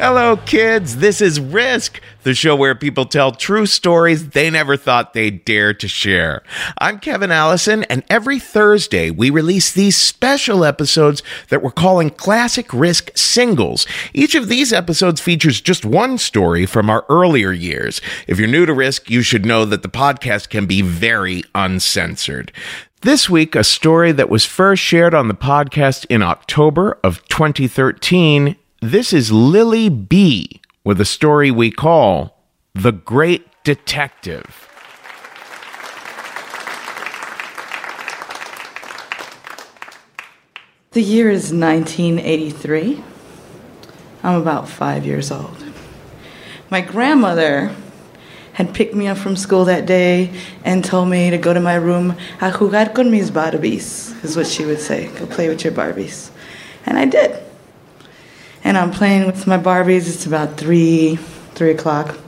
Hello, kids. This is Risk, the show where people tell true stories they never thought they'd dare to share. I'm Kevin Allison, and every Thursday we release these special episodes that we're calling Classic Risk Singles. Each of these episodes features just one story from our earlier years. If you're new to Risk, you should know that the podcast can be very uncensored. This week, a story that was first shared on the podcast in October of 2013 this is Lily Be with a story we call The Great Detective. The year is 1983. I'm about five years old. My grandmother had picked me up from school that day and told me to go to my room a jugar con mis Barbies, is what she would say. Go play with your Barbies. And I did and I'm playing with my Barbies. It's about three, three o'clock,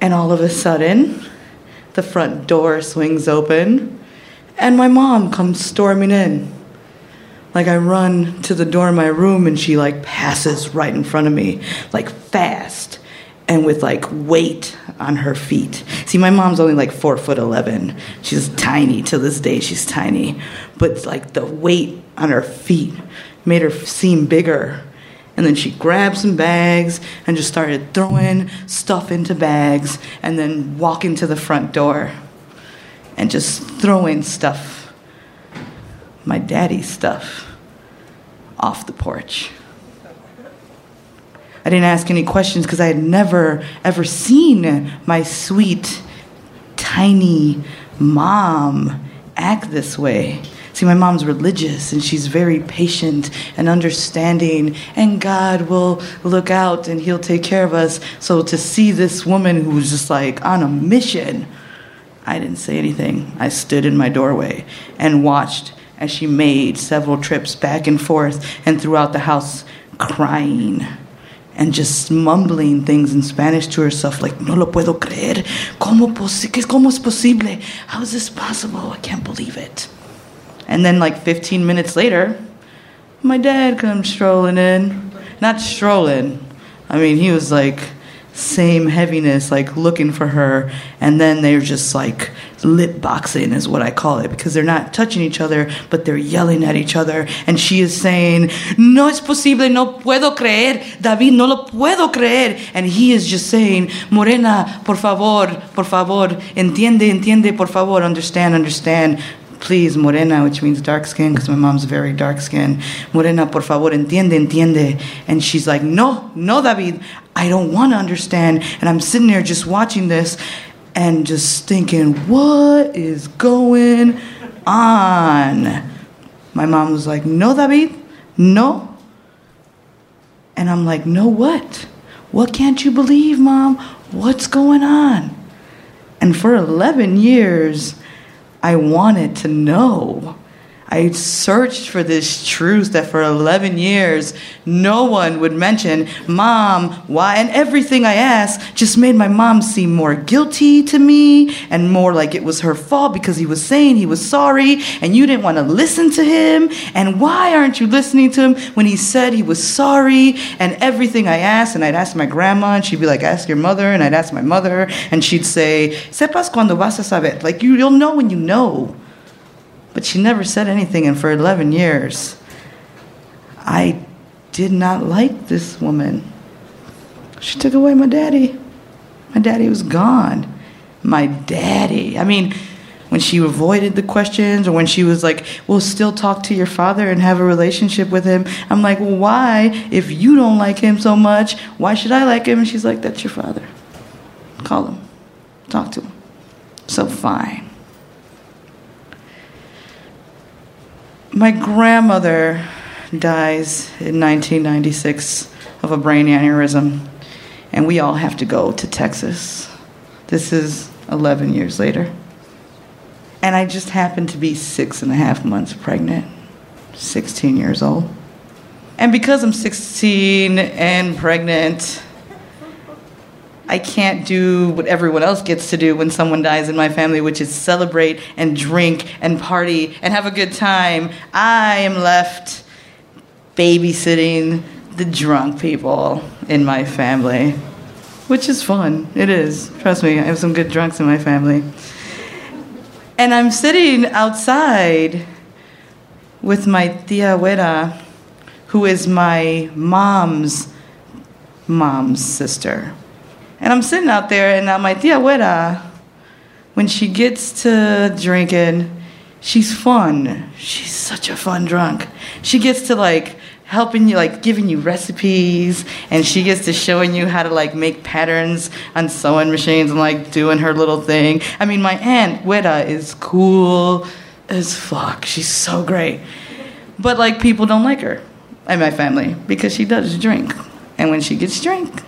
and all of a sudden, the front door swings open, and my mom comes storming in. Like I run to the door of my room, and she like passes right in front of me, like fast, and with like weight on her feet. See, my mom's only like four foot eleven. She's tiny to this day. She's tiny, but like the weight on her feet made her seem bigger and then she grabbed some bags and just started throwing stuff into bags and then walking to the front door and just throwing stuff, my daddy's stuff, off the porch. I didn't ask any questions because I had never, ever seen my sweet, tiny mom act this way. See, my mom's religious and she's very patient and understanding, and God will look out and He'll take care of us. So to see this woman who was just like on a mission, I didn't say anything. I stood in my doorway and watched as she made several trips back and forth and throughout the house crying and just mumbling things in Spanish to herself, like, no lo puedo creer. ¿Cómo, ¿Cómo es posible? How is this possible? I can't believe it. And then, like 15 minutes later, my dad comes strolling in. Not strolling, I mean, he was like, same heaviness, like looking for her. And then they're just like lip boxing, is what I call it, because they're not touching each other, but they're yelling at each other. And she is saying, No es posible, no puedo creer, David, no lo puedo creer. And he is just saying, Morena, por favor, por favor, entiende, entiende, por favor, understand, understand please, morena, which means dark skin, because my mom's very dark skin. Morena, por favor, entiende, entiende. And she's like, no, no, David, I don't want to understand. And I'm sitting there just watching this and just thinking, what is going on? My mom was like, no, David, no. And I'm like, no, what? What can't you believe, mom? What's going on? And for 11 years, I wanted to know. I searched for this truth that for 11 years no one would mention, Mom, why? And everything I asked just made my mom seem more guilty to me and more like it was her fault because he was saying he was sorry and you didn't want to listen to him. And why aren't you listening to him when he said he was sorry? And everything I asked, and I'd ask my grandma, and she'd be like, Ask your mother. And I'd ask my mother, and she'd say, Sepas cuando vas a saber. Like, you, you'll know when you know. But she never said anything, and for 11 years, I did not like this woman. She took away my daddy. My daddy was gone. My daddy. I mean, when she avoided the questions or when she was like, we'll still talk to your father and have a relationship with him. I'm like, well, why? If you don't like him so much, why should I like him? And she's like, that's your father. Call him. Talk to him. So fine. My grandmother dies in 1996 of a brain aneurysm, and we all have to go to Texas. This is 11 years later. And I just happened to be six and a half months pregnant, 16 years old. And because I'm 16 and pregnant, I can't do what everyone else gets to do when someone dies in my family, which is celebrate and drink and party and have a good time. I am left babysitting the drunk people in my family, which is fun. It is. Trust me, I have some good drunks in my family. And I'm sitting outside with my tia Wera, who is my mom's mom's sister. And I'm sitting out there, and my tia Wera, uh, when she gets to drinking, she's fun. She's such a fun drunk. She gets to like helping you like giving you recipes and she gets to showing you how to like make patterns on sewing machines and like doing her little thing i mean my aunt Weta is cool as fuck she's so great but like people don't like her in my family because she does drink and when she gets drink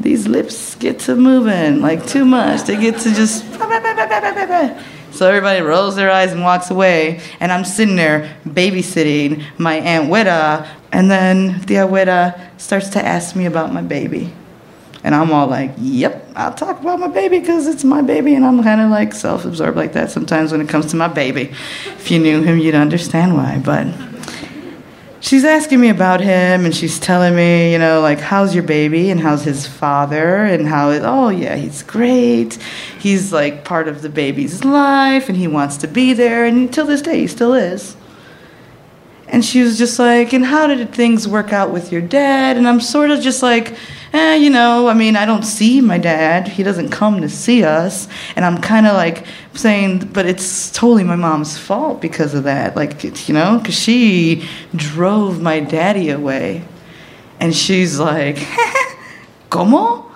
these lips get to moving like too much they get to just so everybody rolls their eyes and walks away. And I'm sitting there babysitting my Aunt Weta. And then the Weta starts to ask me about my baby. And I'm all like, yep, I'll talk about my baby because it's my baby. And I'm kind of like self absorbed like that sometimes when it comes to my baby. If you knew him, you'd understand why. But she's asking me about him and she's telling me, you know, like, how's your baby and how's his father and how, oh, yeah, he's great. He's like part of the baby's life and he wants to be there. And until this day, he still is. And she was just like, and how did things work out with your dad? And I'm sort of just like, eh, you know, I mean, I don't see my dad. He doesn't come to see us. And I'm kind of like saying, but it's totally my mom's fault because of that. Like, you know, because she drove my daddy away. And she's like, ¿cómo?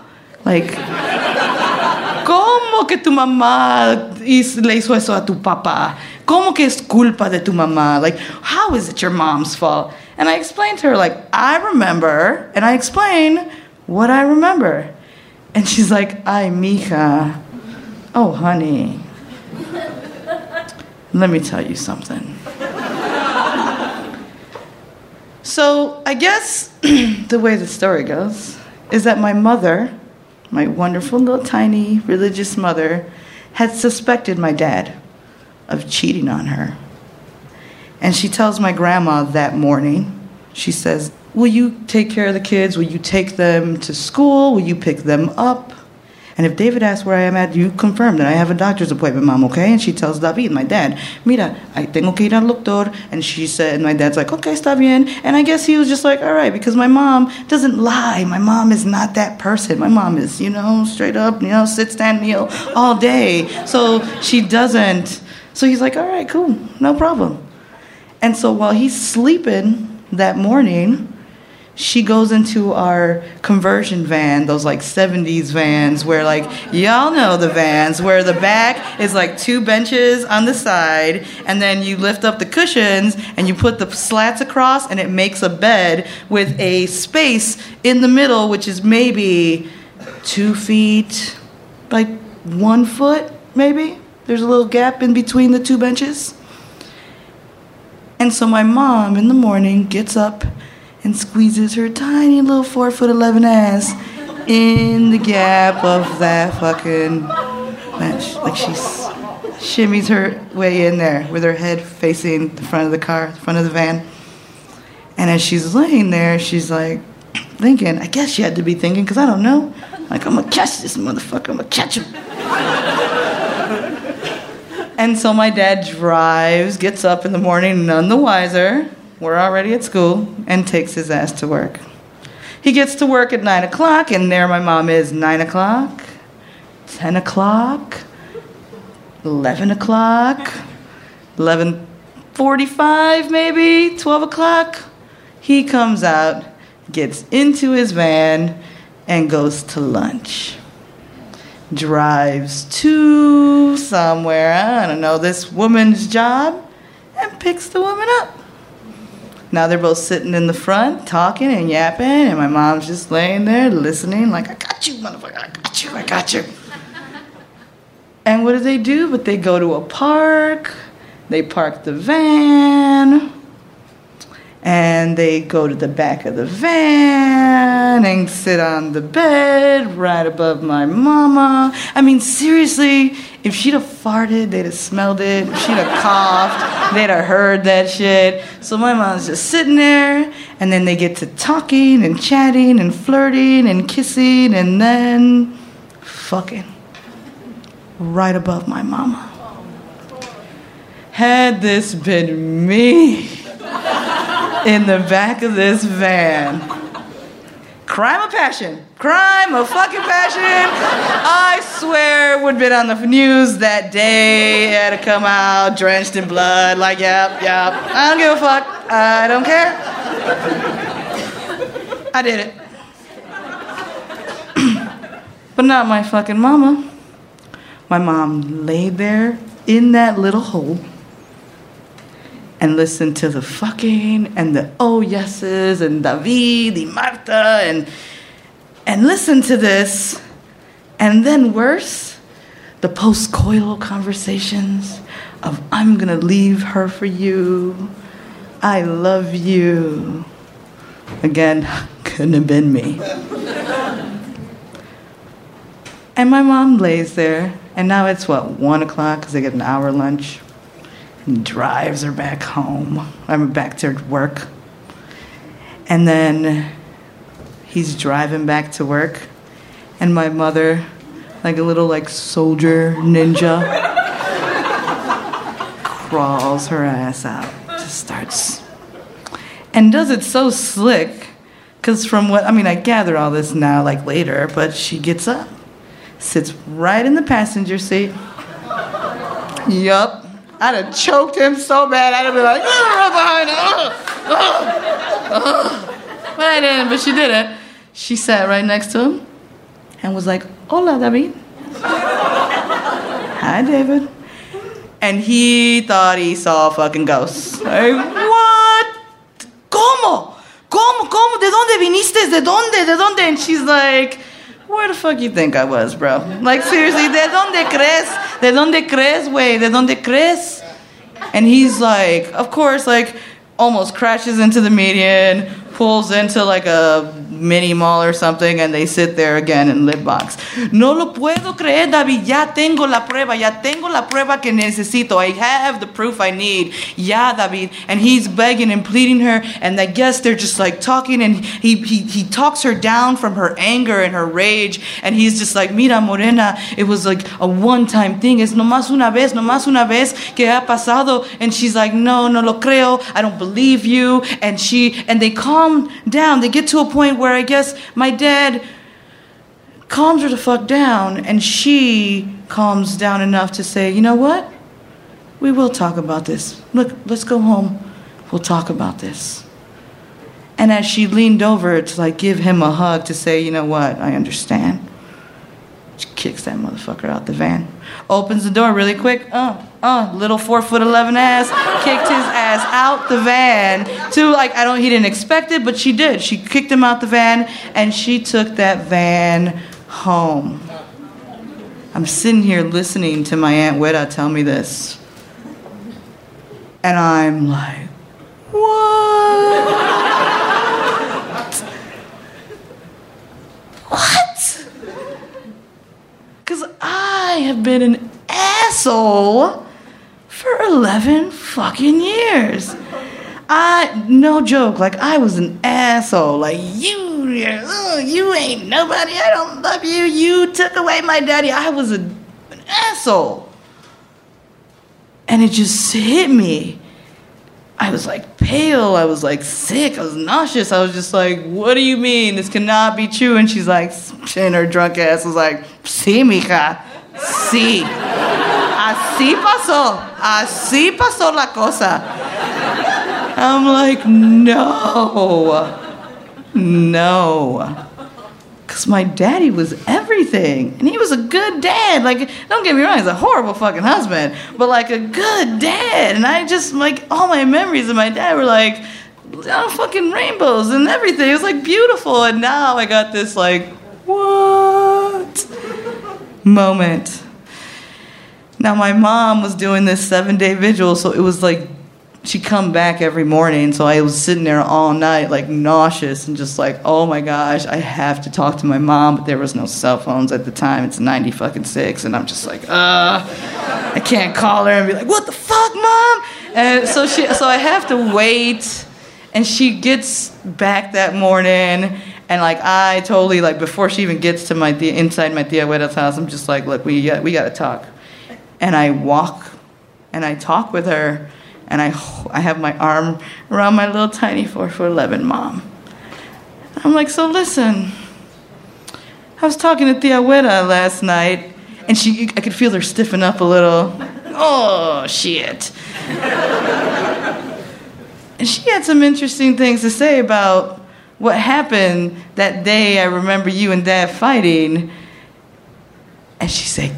Like, ¿cómo que tu mamá le hizo eso a tu papá? ¿Cómo que es culpa de tu mamá? Like, how is it your mom's fault? And I explained to her, like, I remember, and I explain what I remember. And she's like, ay, mija. Oh, honey. Let me tell you something. so, I guess the way the story goes is that my mother, my wonderful little tiny religious mother, had suspected my dad of cheating on her. And she tells my grandma that morning, she says, Will you take care of the kids? Will you take them to school? Will you pick them up? And if David asks where I am at, you confirm that I have a doctor's appointment, mom, okay? And she tells David, my dad, mira, I tengo que ir al doctor. And she said, and my dad's like, okay, está bien. And I guess he was just like, all right, because my mom doesn't lie. My mom is not that person. My mom is, you know, straight up, you know, sit, stand, kneel all day. So she doesn't so he's like, all right, cool, no problem. And so while he's sleeping that morning, she goes into our conversion van, those like 70s vans where like y'all know the vans where the back is like two benches on the side and then you lift up the cushions and you put the slats across and it makes a bed with a space in the middle which is maybe 2 feet by 1 foot maybe there's a little gap in between the two benches. And so my mom in the morning gets up and squeezes her tiny little four foot eleven ass in the gap of that fucking bench. Like she shimmies her way in there with her head facing the front of the car, the front of the van. And as she's laying there, she's like thinking, I guess she had to be thinking, because I don't know. Like, I'm gonna catch this motherfucker, I'm gonna catch him. And so my dad drives, gets up in the morning, none the wiser. We're already at school, and takes his ass to work. He gets to work at 9 o'clock, and there my mom is 9 o'clock, 10 o'clock, 11 o'clock, 11.45 maybe, 12 o'clock. He comes out, gets into his van, and goes to lunch drives to somewhere, I don't know, this woman's job and picks the woman up. Now they're both sitting in the front talking and yapping, and my mom's just laying there listening, like, I got you, motherfucker, I got you, I got you. and what do they do? But they go to a park, they park the van, and they go to the back of the van and sit on the bed right above my mama. I mean, seriously, if she'd have farted, they'd have smelled it. If she'd have coughed, They'd have heard that shit. So my mom's just sitting there, and then they get to talking and chatting and flirting and kissing, and then fucking right above my mama. Had this been me in the back of this van, crime of passion, crime of fucking passion. I swear would have been on the news that day. Had to come out drenched in blood. Like, yep, yep. I don't give a fuck. I don't care. I did it. but not my fucking mama. My mom laid there in that little hole and listen to the fucking and the oh yeses and David and Marta and and listen to this. And then worse the post-coital conversations of I'm gonna leave her for you. I love you. Again couldn't have been me. And my mom lays there and now it's what one o'clock? Because they get an hour lunch drives her back home. I'm back to work. And then he's driving back to work, and my mother, like a little like soldier ninja, crawls her ass out, just starts, and does it so slick. Because from what I mean, I gather all this now, like later, but she gets up, sits right in the passenger seat. Yup. I'd have choked him so bad, I'd have been like, run behind uh. But I didn't, but she did it. She sat right next to him and was like, Hola, David. Hi, David. And he thought he saw a fucking ghost. Like, what? ¿Cómo? ¿Cómo? ¿Cómo? ¿De dónde viniste? ¿De dónde? ¿De dónde? And she's like, where the fuck you think I was, bro? Like, seriously, ¿de dónde crees? ¿De dónde crees, güey? ¿De dónde crees? And he's like, of course, like, almost crashes into the median, pulls into like a mini mall or something, and they sit there again in lip box. No lo puedo creer, David. Ya tengo la prueba. Ya tengo la prueba que necesito. I have the proof I need. Ya, David. And he's begging and pleading her, and I guess they're just like talking, and he, he, he talks her down from her anger and her rage, and he's just like, Mira, Morena, it was like a one time thing. Es nomás una vez, nomás una vez que ha pasado. And she's like, No, no lo creo. I don't believe you. And she, and they calm down. They get to a point where I guess my dad calms her the fuck down, and she calms down enough to say, you know what? We will talk about this. Look, let's go home. We'll talk about this. And as she leaned over to like give him a hug to say, you know what, I understand. Kicks that motherfucker out the van. Opens the door really quick. Uh, uh, little four foot eleven ass kicked his ass out the van. To like I don't he didn't expect it, but she did. She kicked him out the van and she took that van home. I'm sitting here listening to my Aunt Weta tell me this. And I'm like, what? what? Because I have been an asshole for 11 fucking years. I, no joke, like I was an asshole. Like, you, uh, you ain't nobody. I don't love you. You took away my daddy. I was a, an asshole. And it just hit me. I was like pale. I was like sick. I was nauseous. I was just like, what do you mean? This cannot be true. And she's like, and her drunk ass was like, sí, mija, sí. Así pasó. Así pasó la cosa. I'm like, no. No. Because my daddy was everything. And he was a good dad. Like, don't get me wrong, he's a horrible fucking husband, but like a good dad. And I just, like, all my memories of my dad were like, oh, fucking rainbows and everything. It was like beautiful. And now I got this, like, what moment. Now, my mom was doing this seven day vigil, so it was like she'd come back every morning. So I was sitting there all night, like nauseous and just like, oh my gosh, I have to talk to my mom. But there was no cell phones at the time. It's 90 fucking six. And I'm just like, uh, I can't call her and be like, what the fuck, mom? And so she, so I have to wait, and she gets back that morning, and like I totally like before she even gets to my tia, inside my tia Hueta's house, I'm just like, look, we got, we got to talk, and I walk, and I talk with her, and I I have my arm around my little tiny four foot eleven mom. I'm like, so listen. I was talking to Tia Hueta last night, and she I could feel her stiffen up a little. Oh shit. and she had some interesting things to say about what happened that day. I remember you and Dad fighting, and she said,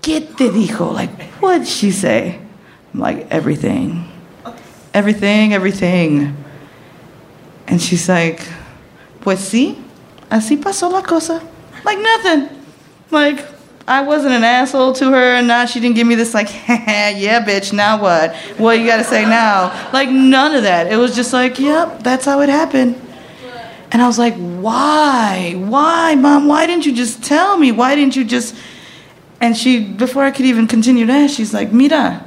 "¿Qué te dijo?" Like, what'd she say? Like, everything, everything, everything. And she's like, pues sí, así pasó la cosa. Like nothing. Like, I wasn't an asshole to her, and now she didn't give me this, like, yeah, bitch, now what? What you gotta say now? Like, none of that. It was just like, yep, that's how it happened. And I was like, why? Why, mom? Why didn't you just tell me? Why didn't you just. And she, before I could even continue to ask, she's like, Mira,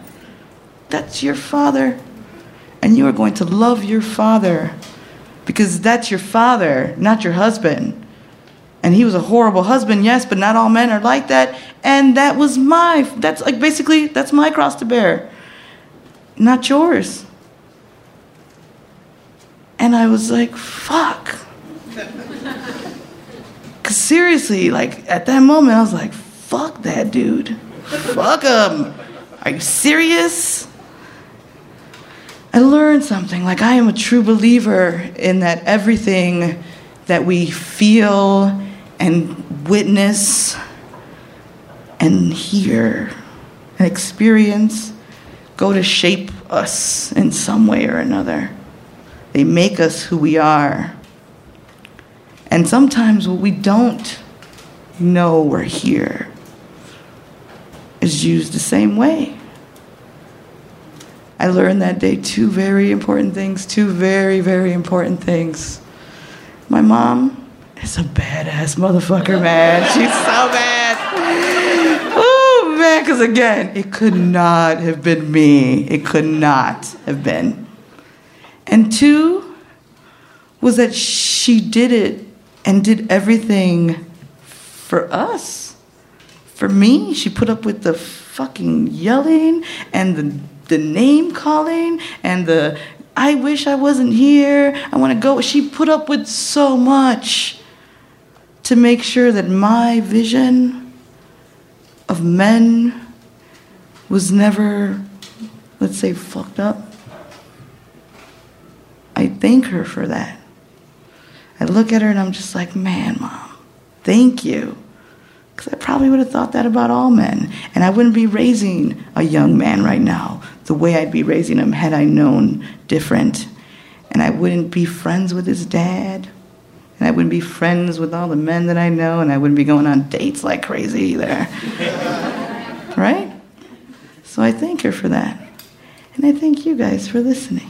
that's your father. And you are going to love your father because that's your father, not your husband. And he was a horrible husband, yes, but not all men are like that. And that was my, that's like basically, that's my cross to bear, not yours. And I was like, fuck. Because seriously, like at that moment, I was like, fuck that dude. fuck him. Are you serious? I learned something. Like, I am a true believer in that everything that we feel and witness and hear and experience go to shape us in some way or another. They make us who we are. And sometimes what we don't know we're here is used the same way. I learned that day two very important things, two very, very important things. My mom is a badass motherfucker, man. She's so bad. Oh, man, because again, it could not have been me. It could not have been. And two was that she did it and did everything for us. For me, she put up with the fucking yelling and the the name calling and the I wish I wasn't here. I want to go. She put up with so much to make sure that my vision of men was never, let's say, fucked up. I thank her for that. I look at her and I'm just like, man, mom, thank you. Because I probably would have thought that about all men. And I wouldn't be raising a young man right now the way I'd be raising him had I known different. And I wouldn't be friends with his dad. And I wouldn't be friends with all the men that I know. And I wouldn't be going on dates like crazy either. right? So I thank her for that. And I thank you guys for listening.